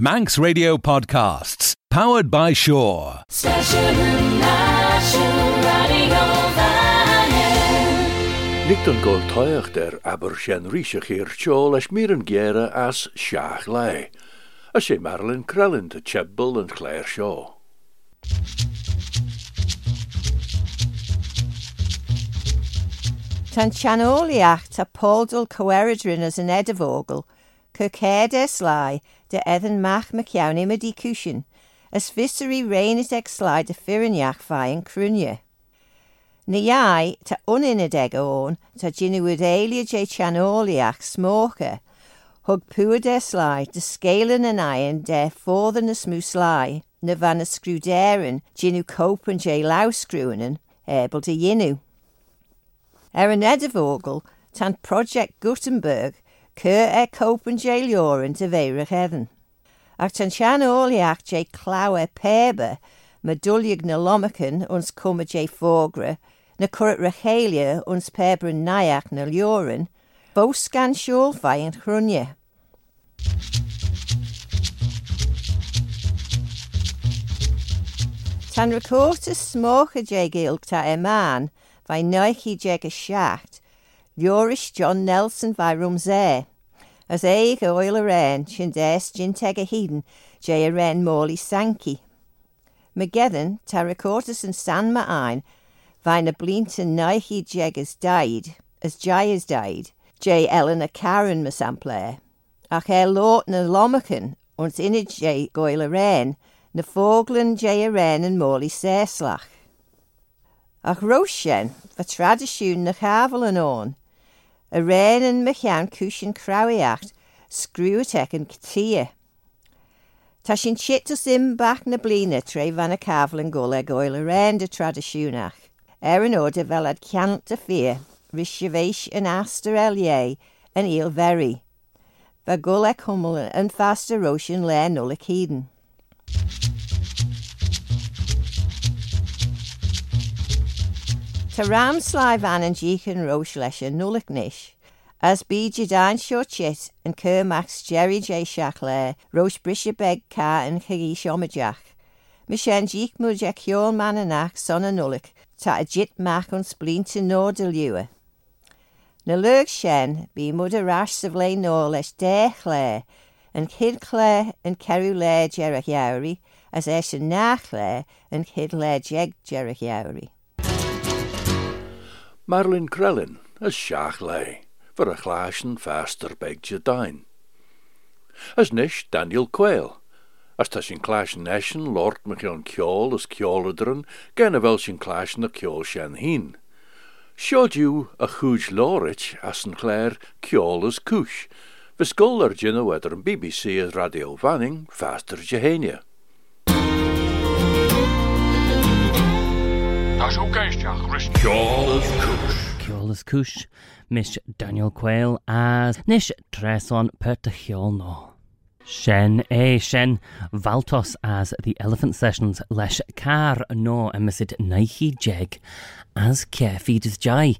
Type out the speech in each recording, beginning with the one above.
Manx Radio Podcasts, powered by Shaw. Nicton gol toich der aber sien ríisech hir tjol as miren an gera as seach lei. A sé Marilyn Crellin de Chebbel an Claire Shaw. Tan chanoliacht a pódul coeridrin as an edivogel, cur cédes lai, de ethan mach maciawni medicwsion, ys fysri reinit ag slai de ffyriniach fai yn crwnia. Na iau, ta unin adeg o'n, ta gynywyd eilia je chanoliach smoker, hug pŵa e de slai, de scalen yn iron de ffordd yn ysmw slai, na fan ysgrwderin, gynyw cope yn je lawsgrwinen, ebel de yinw. Er yn edifogl, tan Project Gutenberg, chu ag e copan sé leoran a bhéire hean. Ach tan seanolaach sé chláha e pébe me duliaag na lomachan ons cuma sé fógra, na cuat rachéile ons pebre naach na leoran, bó scan seolfa an chrunne. Tan recóta smócha dé géilta é man, bhai 9 dé a seacht, Joris John Nelson Virums Air. E? As eig o oil a rain, sy'n des jyn teg a hiden, jay a môl morley sanki. ta recordus and San blint vina naich i jeg as died, as jy as died, jy elen a Karen masamplair. E. Ach e lot na lomacan, ons inig jy goel a rain, na foglan jay a yn and morley serslach. Ach rochen, va tradisiwn na chafel yn on, a réan an mechan cúsin craíocht scrúteach an tí. Tá sin siit sim bach na blina tre fanna caflan gola goil a réin de tradiisiúnach. Ar er an óda bhelad ceanta fi, rishivéis an astar elie an il veri. Ba gola cumul an fasta rosin le nula cídan. Tá ram sláib an an ddíchan rois leis an nulaach níis. As bí de dain seoit an chumax Jerry J seach le rois brise beg cá an chií seoideach. Me sé an ddíic mu de ceol man annach son an nulaach tá a ddit meach an splínta nó de luúe. Na leug sin bí mud a ras sa bhlé nó leis dé chléir, an cid chléir an ceú léir dearach jeirí as é sin nach léir an cid léir jeag dearach jeirí. Marilyn Crellin as seaach for a faster faster beg Jadine As Nish Daniel Quail, as tá clash chláan Lord me Kjol as ceolaran gan a bhfuil the chláan na ceol sin a huge lorich, as Sinclair, Kjol as as the Beskol ar jinnne weder een BBC as Radio Vanning faster gehénia. Ceolalas cis mis Daniel Quayle as nis treson per Shen e eh, Shen Valtos as the Elephant Sessions lesh car no emisid naihi jeg as carefeeders jai.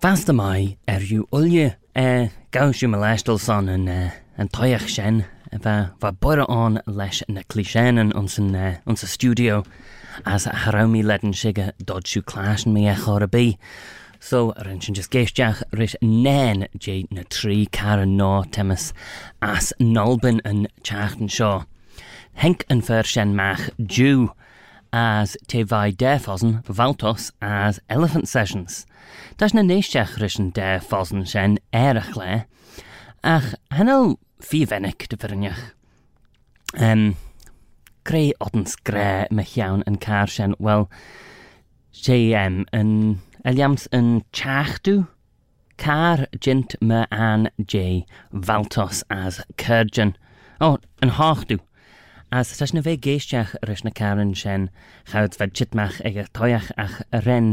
Fasta mai er you ulye e eh, gaushu malashtal son and uh, and toyach Shen va va bora on lesh na clishen and unsen uh, unsa studio. as haraumi leden shiga dod shu clash me echor a bi. So, rhaid yn just geisdiach rish nen jay na tri car yn no temas as nolbyn yn chach yn sio. Henk yn fyr sian mach jew as te fai de fosen valtos as elephant sessions. Das na neisdiach rhaid yn de sian er ach le. Ach, hanel fi fenig dy fyrniach. Um, greu odns gre mych iawn yn car sien, wel, JM yn Eliams yn Chach dw? Car jint my an J Valtos as Cyrjan. O, oh, yn hoch dw. As sas na fe geisiach rys na car yn sien, chawd fed chitmach ag toiach ach ren.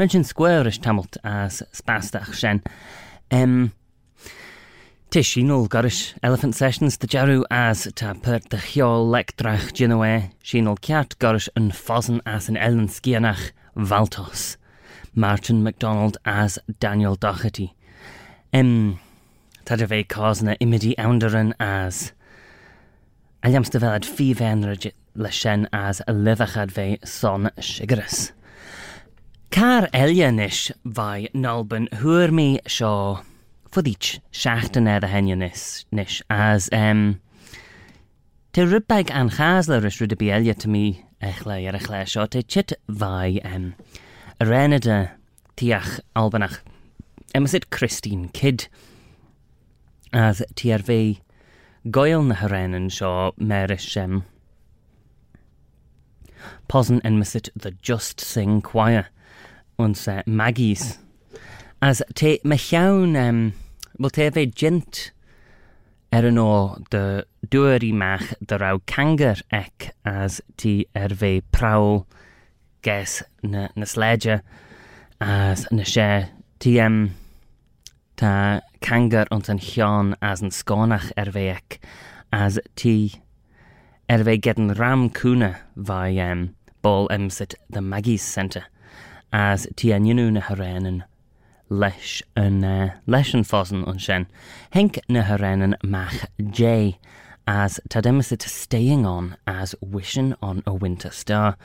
Ren sy'n sgwyr rys tamult as spastach sien. Ehm... um, Tishinol garish Elephant Sessions the jaru as tapert Pert de cheol lectrach Genoe Shinol ceart garish an Fossen as an Ellen Skianach Valtos, Martin MacDonald as Daniel Doherty. Em Tá a Imidi aunderen as. Alliams de bhead fi as a son sigaras. Car Elianis bhai nalban Hurmi Shaw fudich seachtain a henne nis, nis as um, te rybeg an chasla ris ryd y bielia to mi echle ar echle sio te chit fai um, y tiach albanach sut Christine Kidd as ti ar fe goel na hyrenan sio merish um, posen enmasit the Just Sing Choir ond se magis. as te llawn um, Wel te fe gynt er yn o dy dŵr i mach dy raw cangar ec as ti er fe prawl ges na, na sledger as na se ti em ta cangar ont yn llion as yn sgonach er fe ec as ti er fe gedyn ram cwna fai em bol emsit the Maggie's Centre as ti en yw na hyren yn leis an uh, eh, leis an fosan an sin. Henk na harenan mach J as Tademisit staying on as wishing on a winter star.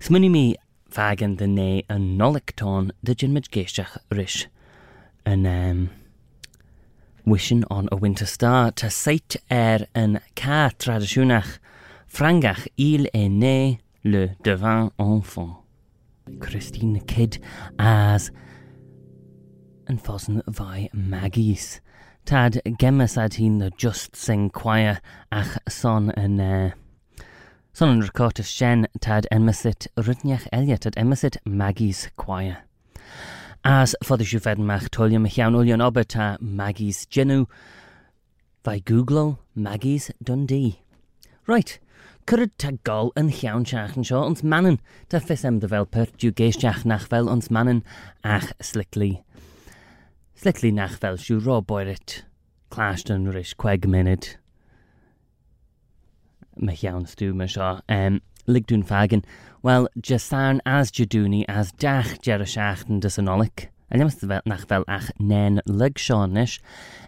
Smini me vagen the ne en nolicton the jinmid geishach rish an um, wishing on a winter star ta seit er an ka tradisiunach frangach il Ene le devant enfant. Christine Kidd as yn ffosn fai magis. Tad gemas ad hi'n the just sing choir ach son yn... Uh, son yn record of Shen tad emysit Rydniach Eliot tad emysit Maggie's choir. As for the siwfed mach tolio mych iawn olion obert a Maggie's genw, fai googlo Maggie's Dundee. Right, cyrryd tagol yn llawn siach yn sio, ond manon, ta ffys em dy fel pert diw nach fel ond manon ach slicli. Slightly nach fel siw rob oer Clashed yn rhys cweg munud. Mae iawn stw mae sio. Um, Ligdwn fagin. Wel, jasarn as jadwni as dach jerysach yn dysanolig. Yn ymwneud fel, nach fel ach nen lyg sionish.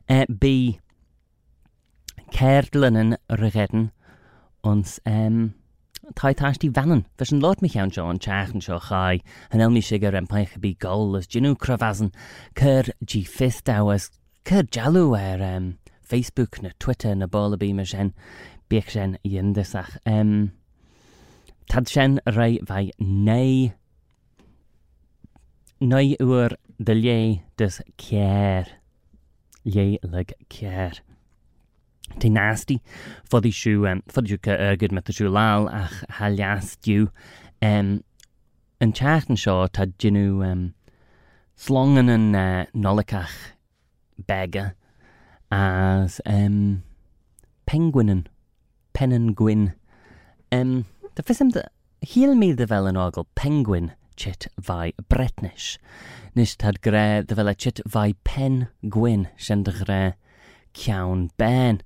E, B. Cerdlynen rygedyn. Ond, um, tá taistí bhean fes an lát mechan seo an teachan seo chaid an elmí sigur an peiche bí gálas dginú crahasan chur dí fiáas chur dealú ar um, Facebook na Twitter na ballabí mar sin beag sin dhéondasach. Um, Tad sin ra bheith né 9 uair de lé dus céir lé le céir. te nasty foddi siw um, foddi siw gyd met siw lal ach halias diw um, yn chat yn sio ta dynw um, slong yn uh, nolicach bega as um, penguinen penan gwyn um, da fysym da hiel mi ddyfel yn ogl penguin chit fai bretnish nis tad gre ddyfel e chit fai pen gwyn sy'n dychre ciawn ben.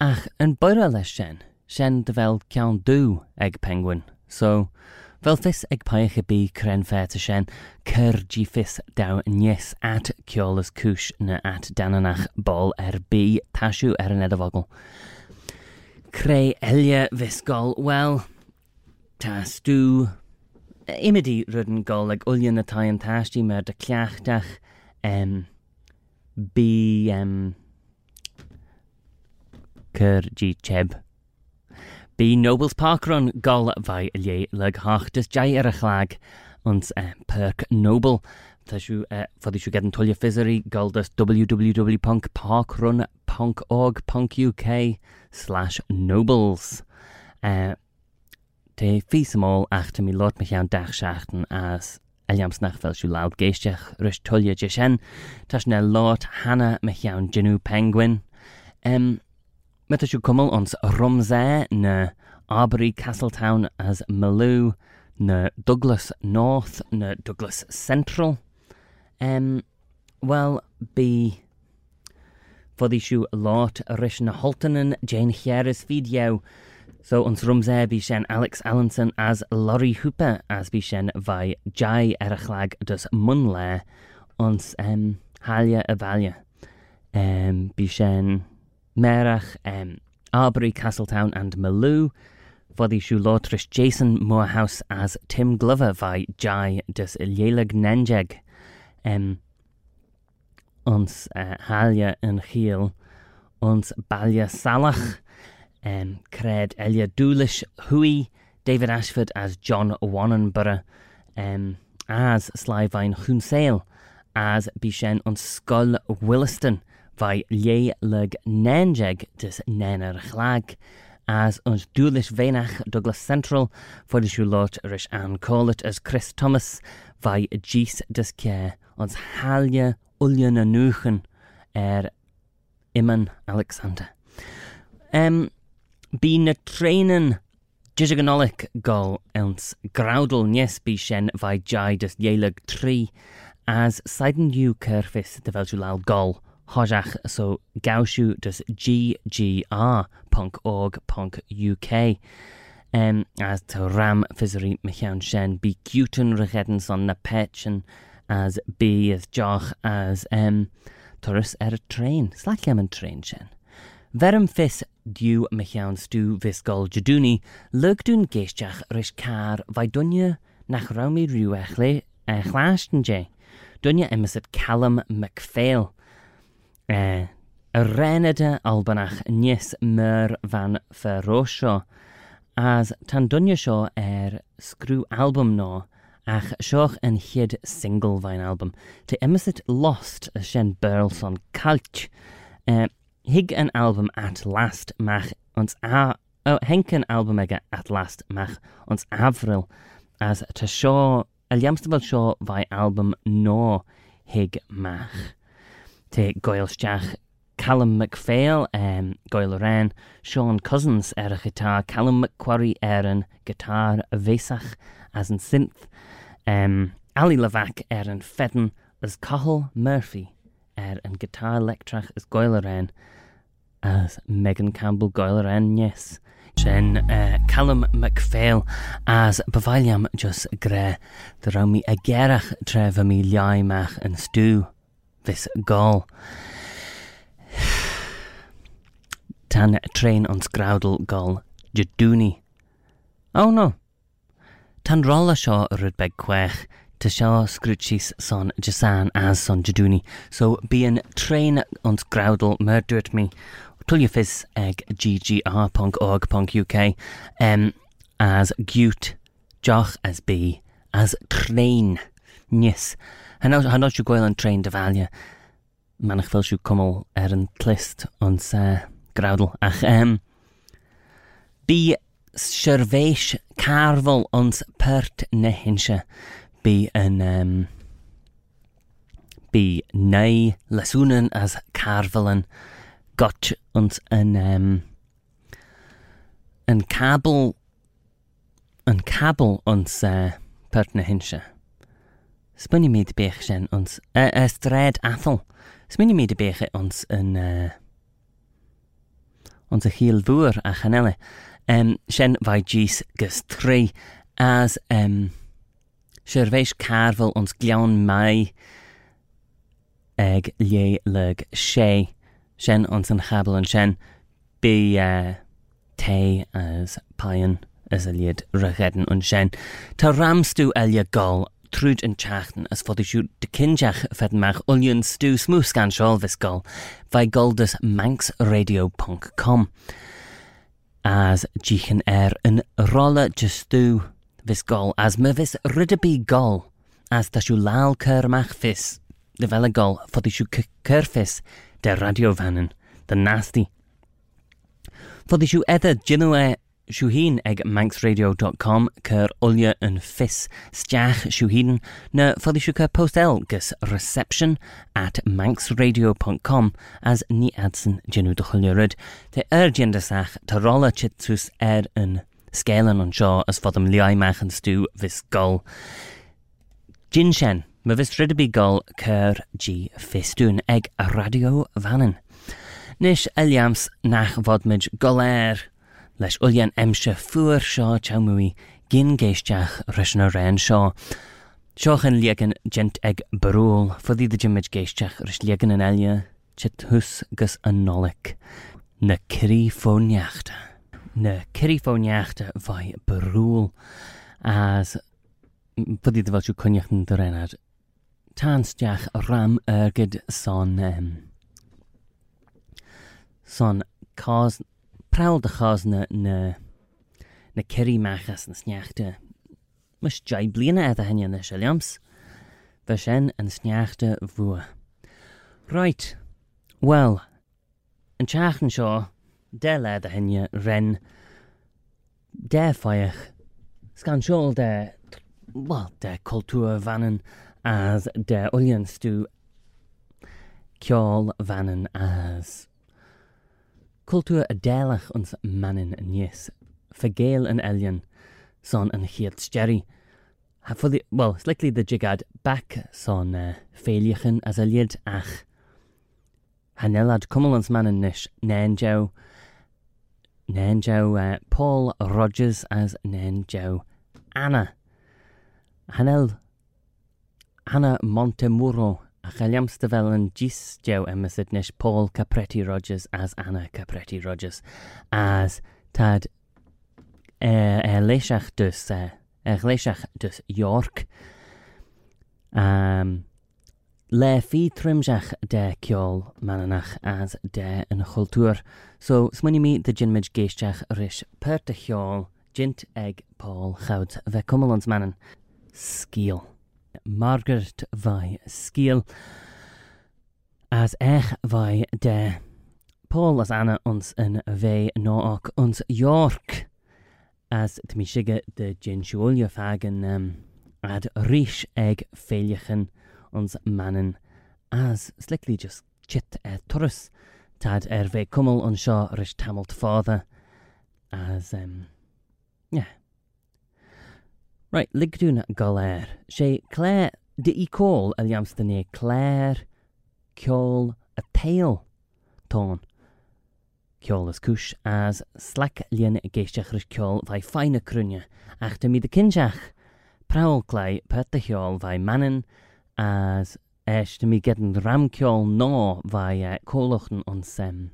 Ach, yn leis sien, sien dy fel ciawn dŵ eg penguin. So, fel ffys eg paech i bi cren fer ty sien, cyr gi ffys daw nies at ciolus cwsh na at dananach bol er bi tasiw er yn edafogl. Creu elia fysgol, wel, tas dŵ, ydi rydyn ag ulion na tai yn tasdi mae'r dy cliachdach, um, bi um, chur dí cheb. Bí Nobels Parkrun gal bhaid a lé le hátas de ar a chláag ans eh, perk Nobel. Táisiú fadí siú eh, an tuile fisarí galdas www.parkrun.org.uk/nobles. Eh, tá fi mó 8 mí lot me an deseachtain as Eliams nachfuil siú lád géisteach rus tuile de sin, Tás na lát hena me chean genú penguin. Um, Metasiw cwmwl ons Romsey na Arbury Castletown as Malou na Douglas North na Douglas Central. Um, well, be for the shoe lot rish na Holtonen Jane Hieres feed you. So ons Romsey be shen Alex Allenson as Lori Hooper as be shen vai Jai Erachlag dus Munle ons um, Halia Avalia. Um, be shen Merach, Arbury, Castletown, and Maloo. the Shulotris Jason Morehouse as Tim Glover by Jai des Ielig Nenjeg. Um, ons uh, Halja en Giel, ons Balja Salach, um, Cred Elia Dulish Hui, David Ashford as John Wannenborough, um, as Slyvine Hunsail, as Bishen ons Skull Williston. vai lé nenjeg des nenner chlag, as uns dúlis vénach Douglas Central, for de lot rish an Collett as Chris Thomas, vai gis des care, ons halje uljen nuchen er Iman Alexander. Um, Bí na treinan Jisaganolik gol ewns graudel nies bi shen vai jai des yeleg tri as saiden you kerfis de veljulal gol Hodach so Gaushu does ggr.org.uk. Um, as to Ram Fizzery Michaun Shen, be Gutan Rechedden son na Pechen, as B as Joch as um, Taurus er a train, slightly am an train Shen. Verum fis diw Michaun Stu Visgol Jaduni, Lugdun Geishach Rish Car, Vaidunya nach Raumi Rue Echle, Echlashten J. Dunya Emerson Callum MacPhail. E, y reneda albanach nes myr fan ferosio, as tan dynio sio er sgrw album no, ach sioch yn hyd single fain album. Te emisit lost y sien Burlson Calch. E, hig an album at last mach ons a... Oh, henk an album ega at last mach ons avril as ta sio... Eliamstafel sio fai album no hig mach te goil steach Callum MacPhail, um, Goel Ren, Sean Cousins ar er y gitar, Callum McQuarrie ar er guitar y fesach as yn synth, um, Ali Lavac ar er yn ffedyn as Cahill Murphy ar er yn guitar lectrach as Goel Ren as Megan Campbell Goel Ren, yes. Sen uh, Callum MacPhail as Bafaliam just gre, dy rawn mi agerach tref y mi liau yn stw. this goal. Tan train on graudel gol jaduni. Oh no. Tan rolla shaw rudbeg quech to shaw scrutchis son jasan as son jaduni. So bein train on graudel murdered me. Tullia fizz egg ggr punk org punk UK um, as gute joch as be as train. Yes. Hynod siw gwael yn trein dyfalia. Manach fel siw cymol er yn clist ond sa grawdl. Ach, um, ehm, bi syrfeis carfol ond pert na hynsia. Bi yn... Um, ehm, bi neu leswnen as carfelen gotch ond yn... Um, yn cabl... yn cabl ond uh, pert na hynsia. Spinne mi dy bech sien ons. Y, eh, y eh, stred Athel. Spinne mi dy bech ons een. Uh, onze heel chil a chanele. Um, sien tri as... Um, ehm, Shervesh carvel ons gliawn mai Eg lle lug sé. Sien ons een chabl en shen. Bi uh, te as pion. as a liad rychedyn yn shen. Ta ramstw elia gol trwyd yn teachtan as fod eisiau dy cynjach fedmach olion stw smws gan siol fisgol fai goldus manxradio.com as gichan er yn rola jystw fisgol as myfus rydabu gol as da siw lal cyrmach fis dy fel y gol fod eisiau cyrffis dy radio fanan dy nasty fod eisiau edrych gynnu e siwhin ag manxradio.com cyr olia yn ffis stiach siwhin na ffordd eisiau cyr postel gys reception at manxradio.com as ni adsyn genw dychwilio ryd. Te yr gendysach tarola chitsws er yn sgelen o'n sio as ffordd am liau mach yn stw fys gol. Gin sien, mae fys rydybu gol cyr gi ffistwn ag radio fanin. Nish Eliams nach fodmid goler leis ulian imse fuair seo temuí gin géisteach ris na réan seo. Seochan liegan gent ag barúil fodí de jimimiid géisteach ris liegan an eile si thus gus an nólik nacirí fóneachta. Nacirí fóneachta bhaid barúil as fodí bhil tú conneachtan do réad. Tásteach ram agad san um, san cá prá de chas na na na ceímechas na sneachta mes de bliana a henne na se leams, Bheit sin an sneachta bhua. Right, well, an teachan seo dé le a henne ren défeiach gan seol de well, de cultúr vanan as de olionstú ceáil vanan as Kultur déalach uns mannen níos, fagéal an elian son an chiad Jerry, for the well, it's likely the jigad back son uh, as a lied ach. Hanelad cumulans manin nish nanjau, Nenjo uh, eh, Paul Rogers as Nenjo, Anna. Hanel Anna Montemuro a chaliam stafelan gis jew emisydnish Paul Capretti Rogers as Anna Capretti Rogers as tad er, er leisach dus uh, e, er leisach dus York um, le fi trimjach de ciol mananach as de yn chultŵr. So, smyni mi dy gynmyd geisjach rys per dy ciol, jint eg Paul chawd fe cwmolons manan. Sgil. Margaret vai Skiel as Ech vai de Paul as Anna uns yn fe noach uns York as to me siga dy gyn siwolio fag yn um, ad rhys eg ffeiliachan uns mannen as slickly just chit e torres tad er ve cwmwl uns sio rhys tamil father. as um, yeah Right, Ligdun Galer, she Claire de í call a leamstané Claire, ceol a tail tone, Kyol is kush as slack lien a géisteachris vai fine feine achter mi de kinjach Prawl clé pet de cheol vai as eis mi geden gedan ramceol no vai eh, cólachan an sem.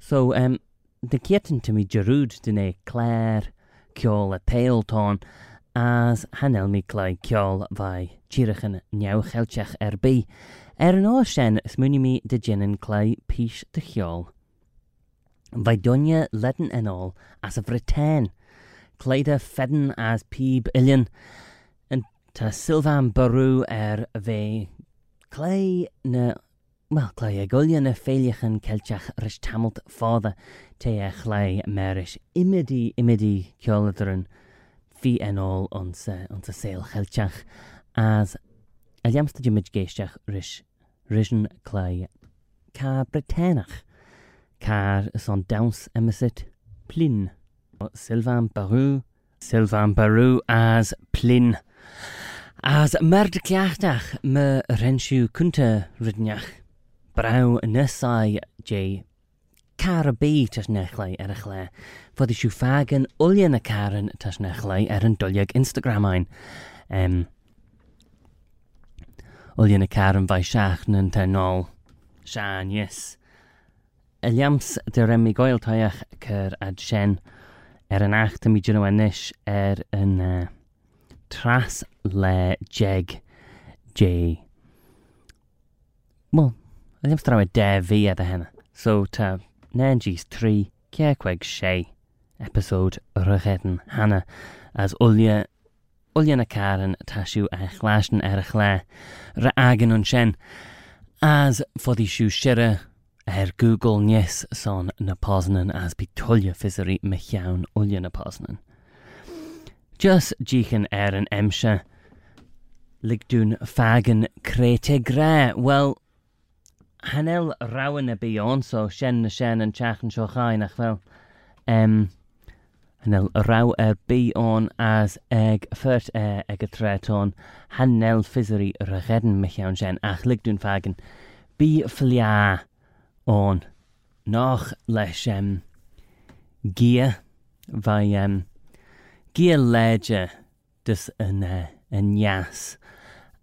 so um, de kitten to mí de ne Claire. ceol a peoltón as hanelmi clai ceol vai tíirichan neawchelteach ar bí. Er an á sin smúni mi de ginnan clai pís de cheol. Vai dunne leaden an all as a britén, Cléide fedden as pib illion, an tá Sylvan barú er bheith clai na wel a golia a féliachan kelchach ris Father te a eh, chlé merish imidi imidi ceoladarin fi enol onze eh, onze eh, saoil kelchach, as a leamsta gemid géisteach ris risin clé ka britannach, ka son an emisit plin Sylvan Peru Sylvain Peru as plin as merd Mer me renshu Ridnach braw nesau je car y bu tas nechlau er eich le. Fodd eisiau ffag yn ulian y car yn tas nechlau er yn dwyliog Instagram ein. Um, ulian y car yn fai siach yn tenol. Sian, yes. Eliams dyr remi goel toiach cyr ad sien er yn ym i dyn nhw ennill er yn uh, tras le jeg je. Wel, A ddim strawe de fi edrych hynna. So ta, Nenjis 3, Ciercweg 6, episod Rychedyn Hannah, as ulia Ulian a Karen tasiw a chlasn er y chle, ra agen o'n sien, as foddi siw sira er Google nes son na posnan as bitulia fisari me iawn ulia na posnan. Just jichan er an emsia, ligdwn fagen crete gre, well, hanel rawen y byon, so sien na sien yn chach yn siochain, ac fel, um, hanel raw er byon as eg ffyrt e eg y treton, hanel ffisori rachedyn mychiawn sien, ach ligdwn fagen, bi flia on, noch leis um, gia, fai um, gia ledger dys yn, uh, yn ias,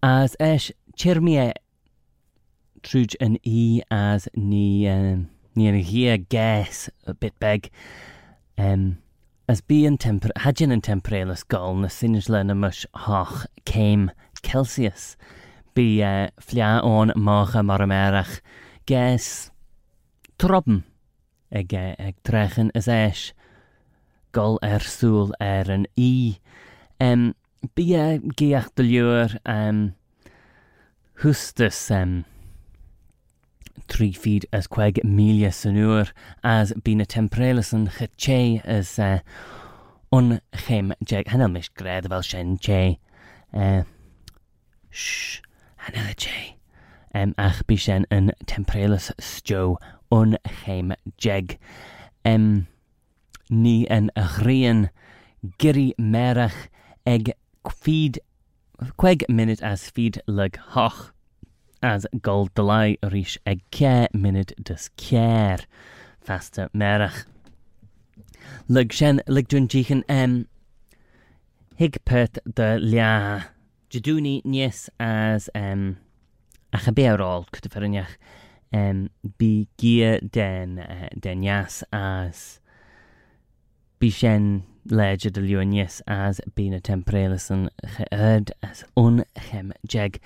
as eich chirmie cartridge and E as ni, um, ni eh, gas a bit big. Um, as be yn temper, had yn temperel ysgol na sinys le mush hach came Celsius. Be uh, eh, flia on moch a maramerach gas Trobben, ag, ag trechen as es. gol er sul er een i. Um, be uh, geach dy liwr um, Three feed as queg míle san as bína temprélus an chaché as uh, un chéim de hanel mis gréad bhil sin ché. Uh, Sh, hanel ché. Um, ach an temprélus stó un chéim jeg. Um, ní an a giri merach eg feed Queg minute as feed leg hoch. as gold delay rish a care minute dus care faster merach. Lug shen jichen em hig pert de lia jiduni nies as em a chabearol cydaferyniach em bi gia den uh, den as bi shen leger de luúníos as bína tempréalasan chead as unchem jeg.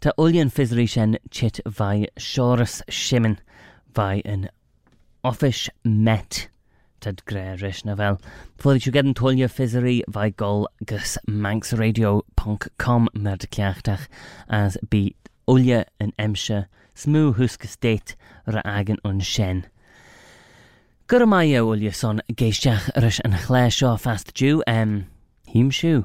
Tá ullíonn fisarí chit vai seras siman vai an offish met. Ted Gre Rishnavel. Fod i siwged yn tolio ffisori vai gol gus Manx Radio Punk com mer as bi ulia yn emsia smú hwsg state ra agen un shen. Go mai e ôl son geisteach ar is an chléir seo fast dú am hím siú.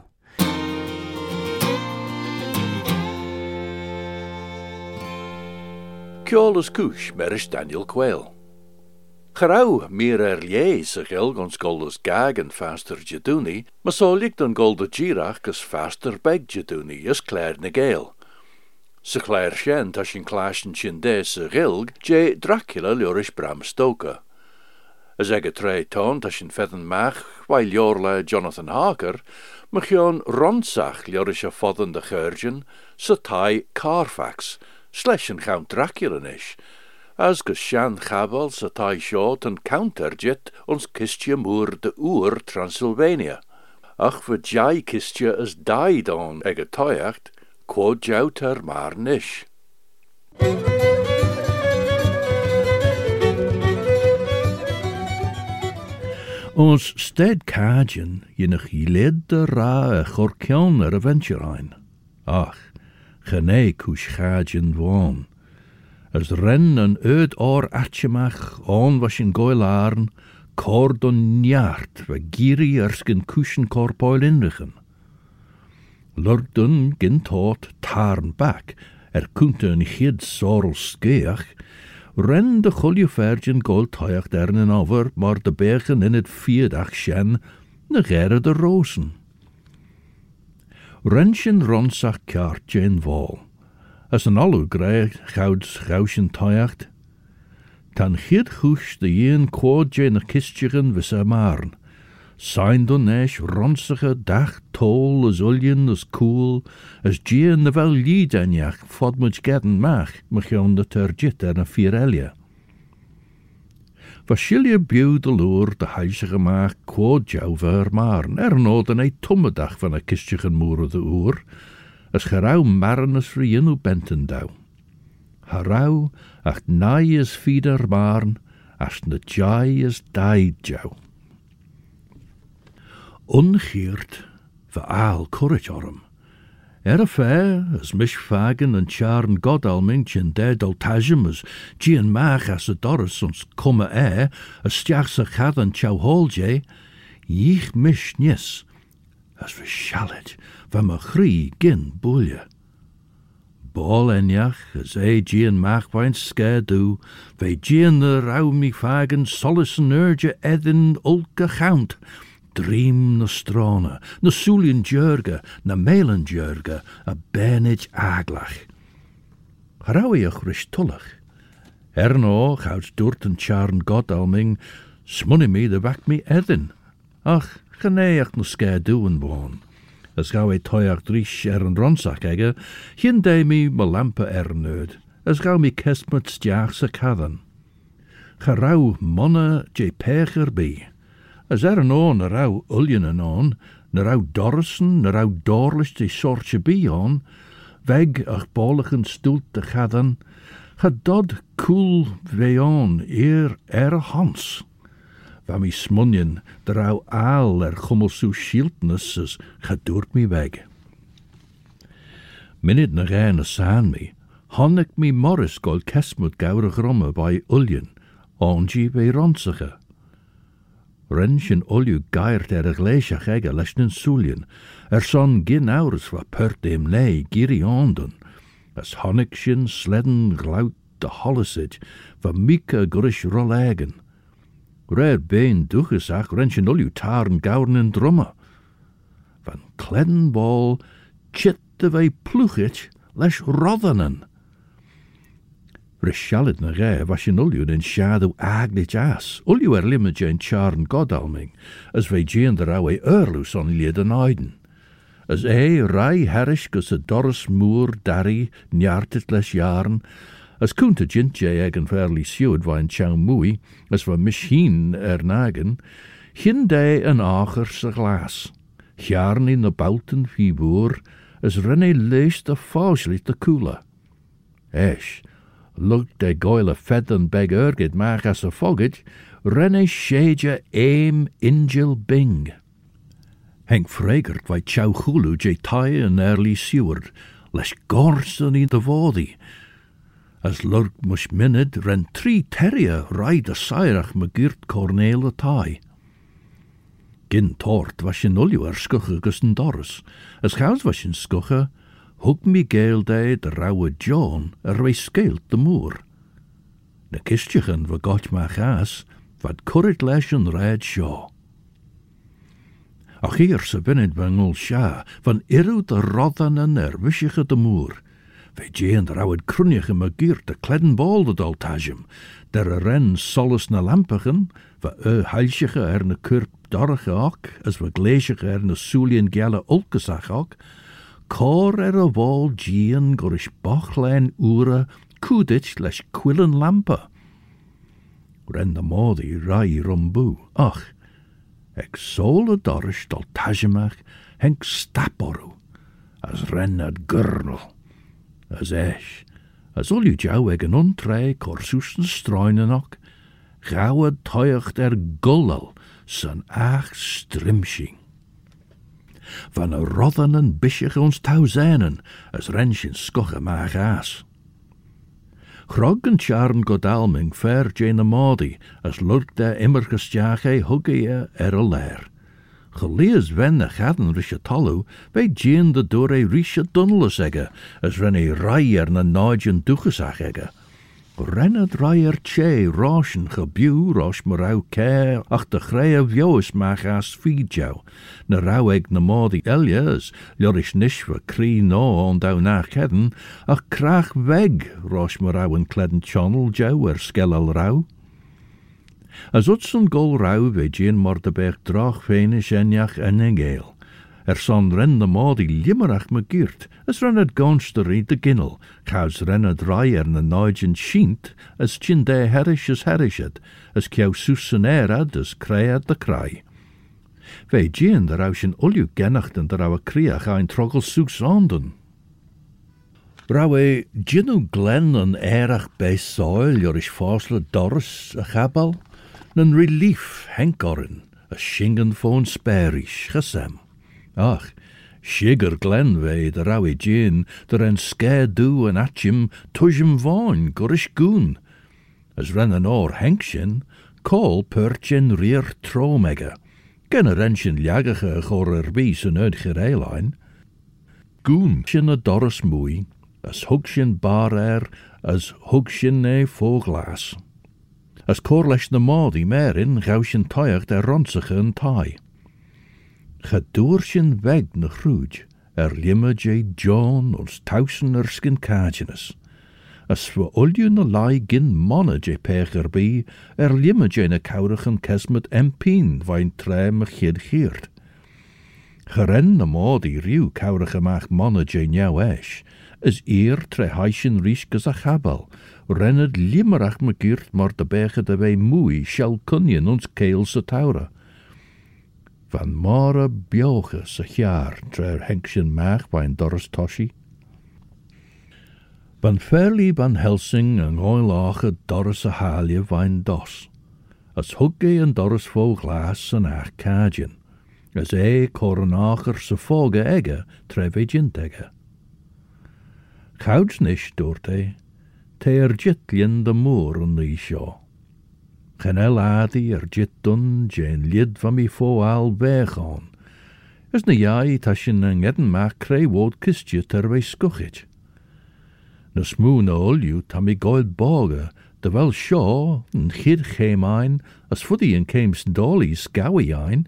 Ceol is cúis mer er is Daniel Quail. Chraw mir er lle sy gael gan sgolus gag yn ffaster jydwni, mas o lygd yn gold y girach gys ffaster beg jydwni ys Clare na gael. Sy Clare sien ta sy'n clas yn sy'n de sy gilg, Dracula liwr Bram Stoker. As ege tre toont as sin fedden maach, while Jorla Jonathan Harker, mechion ronsach liorische fodden de geurgen, sa tai Carfax, een count Dracula as geshan chabal sa tai short en counterjet ons kistje moer de oer Transylvania. Ach we jai kistje as daid on ege quod jouter maar nish. Ons sted kajen jyn ych i led y rha e chorkion yr aventure ein. Ach, chynnau cwys kajen fwn. Ys ren yn yd o'r atchymach o'n fos yn goel arn, cord o'n niart fe giri ersg yn cwys yn corpoel unrychyn. Lwrdyn gyn tarn Bac, er cwnt yn ychyd sorl sgeach, Rende gulje vergen gold taach dernen over, maar de bergen in het vierdag schen, ne gere de rozen. Rentschen ronsach kaartje in wal. As an alu greig gouds gauschen taacht, tan giet gus de jen kwaadje in a kistjeren wisse maaren. Sein dan eisch ronsige dag tol as uljen as cool, as gien de wel lied en jach, fod much gedden mach, mach on de tergit en a firelia. Vashilia buw de loer de huizige maag quod jou ver maren, er nood en dag van a kistje moer of de oer, as gerau maren as benten bentendau. Harau, ach naai is fieder maren, as na jai is daid jou. unhirt for all courage or him. Er a fair, as mish fagin and charn god al minch and dead al tajim as gian mach as a doris uns kumma e, er, a stiach sa chad an chow hol jay, yich mish nis, as vi shalit, vam a chri gin bulle. Bol enyach, as e gian mach vain sker du, vay gian the rau mi fagin solis an urge edin ulke chaunt, dream na strana, na súlíonn deurga na mélan deurga a béid aglach. Charáíoch ris tullach. Erno, nó durt dúirt god godalming, smunni me de wak me edin, ach gannéoach na scé dúan bháin. As gá é toach ríis er an ronsach aige, chin me melampe er lampa Als nöd, as gá mí kesmat monne sa cadan. Chará As er no nar au en on, nar au dorsen, nar au dorlis te sortje bi on, weg ach boligen stoelt te gaden, cool koel veon eer er hans. Wa mi smunjen, der au aal er gommelsoe schildnesses, gedoert mi weg. Minid na a saan mi, honnig mi morris gol kesmut gaure gromme bij ullien, ongi bij ronsige. Renchen olju gairt er a gleisha chega leshnin sulien, er son gin aures wa pert im lei giri as honnig sledden glout de hollisid, va mika gurish rolegen. Rer bein duches ach renchen olju tarn gaurn in drummer. Van kledden ball, chit de vei pluchit lesh rothenen. Rishalid na re was sin uliún in seadú agnit as, uliú ar charn godalming, as bheit géan de awe örlú son liad den As é rai herisch gus a doris moor dari neartit les jarn, as cúnta gintje ag an fairly siúd bhain teang as bha mishín ernagen, nagen, hin en an sa glas. i'n in bouten fi búr, as renne leis de fáislit de cooler. Eish, lug de fed fedden beg urgid as a fogid, renne séja aim ingil bing. Henk Freger vai chow hulu je tai an early seward, les gorsen in de vodi. As lurk mush minid ren tri terrier ride a sairach magirt cornel a tai. Gin tort was je nuljuer gussen doris, as gaus was je Hwg mi de rauwe John er wei skeelt de moer. De kistjechen we got ma gaas, wat kurrit leis een red shaw. Ach hier ze binnen bengel sja, van irrut de rodden en er wisjige de moer. We jeen rauwed krunjige me giert de kledden bal de doltajem, der ren solus na lampigen, we e halsjige er ne kurp dorge ok, as we gleesjige er ne soelien gelle ulkesach Cor of a gien díon gur Ure bach les quillen cúdit lampa. Ren na módaí Rai Rumbu ach, ag sóla doris henk staporu, as rennad gurnal, as ech, as olú deá ag an ontré cósúsan stráinenach, gauad toiocht ar golal san van een en bisje ons touwzijnen, as als rensjen skoche maar gaas. en charn godalming ver jene modi, als lurk der immer gestjage hugge er leer. Gelees wen de gaden riche tallu, bij Jane de dore riche dunle zegge, als renne rijer na naadjen duchesach egge. Brenne Che, roos en gebu, roos merau care, ach de greie vjoes mag Na rauw ik na modi eljes, lorish Nishwa voor kri no on dou nach ach krach weg, roos merau en kledden chonel jou er skellel rauw. Als utsen gol rauw vijin mordeberg droch en Jach en engel son ren na mód i limarach me girt, as ren at gaunsterí de ginnel, caus ren at rai ar na schint, sínt, as chin de heris as herisad, as ceau susan as cread de crai. Fé djin der aus genachten genacht genachtan der a criach ein trogel sugsanden. Rá é dginú nou glen an erach beis soil jor is fásle a chabal, eh, nan relief henkorin, a shingen fon spéris gesem. Ach, Sigur fe i Rawi Jane, the Ren Scare yn and Achim, Tujim Vaughan, Gurish Goon. As yn or hengsyn, Col Perchin Rear Tromega. Gen yr ensin liagach ych o'r bys yn ydych eilain. Gŵn sy'n y doros mwy, as hwg sy'n bar er, as hwg sy'n neu ffô glas. As cor na modd i merin gaw sy'n toiach da e ronsach yn tai. Chadoor sin weg na chrúd ar lima jé John ons tausen ar skin cajanus. As fwa olju na lai gin mona jé pech ar bí ar lima jé na caurach an kesmet empín vain tre ma chid chirt. Charen na mód i riw caurach amach mona jé niaw eis, is eer tre haisin rysgas a chabal, renad limerach ma gyrt mor da bechet a fe mwy sial cunion ons cael sa taura. van mára beocha sa chear treir er henk sin meach bain doras toí. Ban fairlí ban Helsing an gáil ácha doras a hália bhain dos, as thuggé an doras fó glas san ach cáin, gus é cho an áchar sa fóga aige trevéidirteige. Chaudnis dúirt é, té ar jitlíonn de mór an ní seo. Geneladi ar jitun gén lid van mi fóáil béán. Is na jaí tá sin an gedanach réhód kistje ar bhéh scochiid. Na smúnaolliú tá mi gáil bága de bhil seo an chid chéimáin as fudaí an céims dólí scahaáin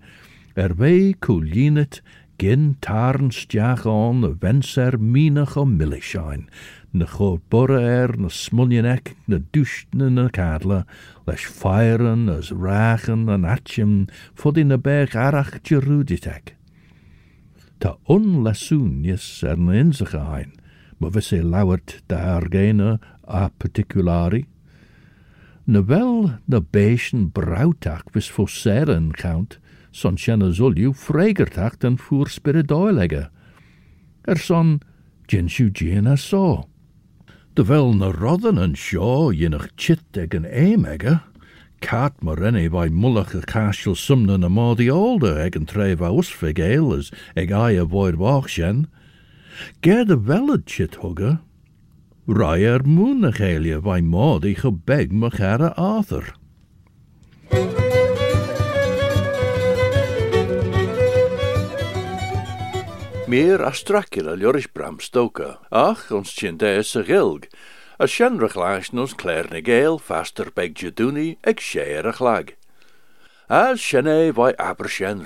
ar bhé cú línet gin tarn steachán a wenser mínach go milliisiin, na go borre er, na smunjenek, na duchten na kadla, les feieren, as rachan en atjem, fod in de arach geruditek. Ta is er na inzige hein, maar wisse lauwert de argene a particulari. Na wel na beischen brautak wis fosseren count, son tjenne zulju fregertak dan voer Er son, gin sju so. Terwijl na rodden en shaw je nog chit tegen eemegge, kat maar renny bij a kastel sumnen en maar die older egen treva usfigail as eg aye void wachsen, ger de welle chit hugger, rijer moon nog helje bij gebeg mechara Arthur. Mir as Dracula Bram Stoker, ach ons Chindeus a Gilg, als nos vaster Faster Beg Jaduni, ik Sheer a Chlag. als Shene vai Aber Shen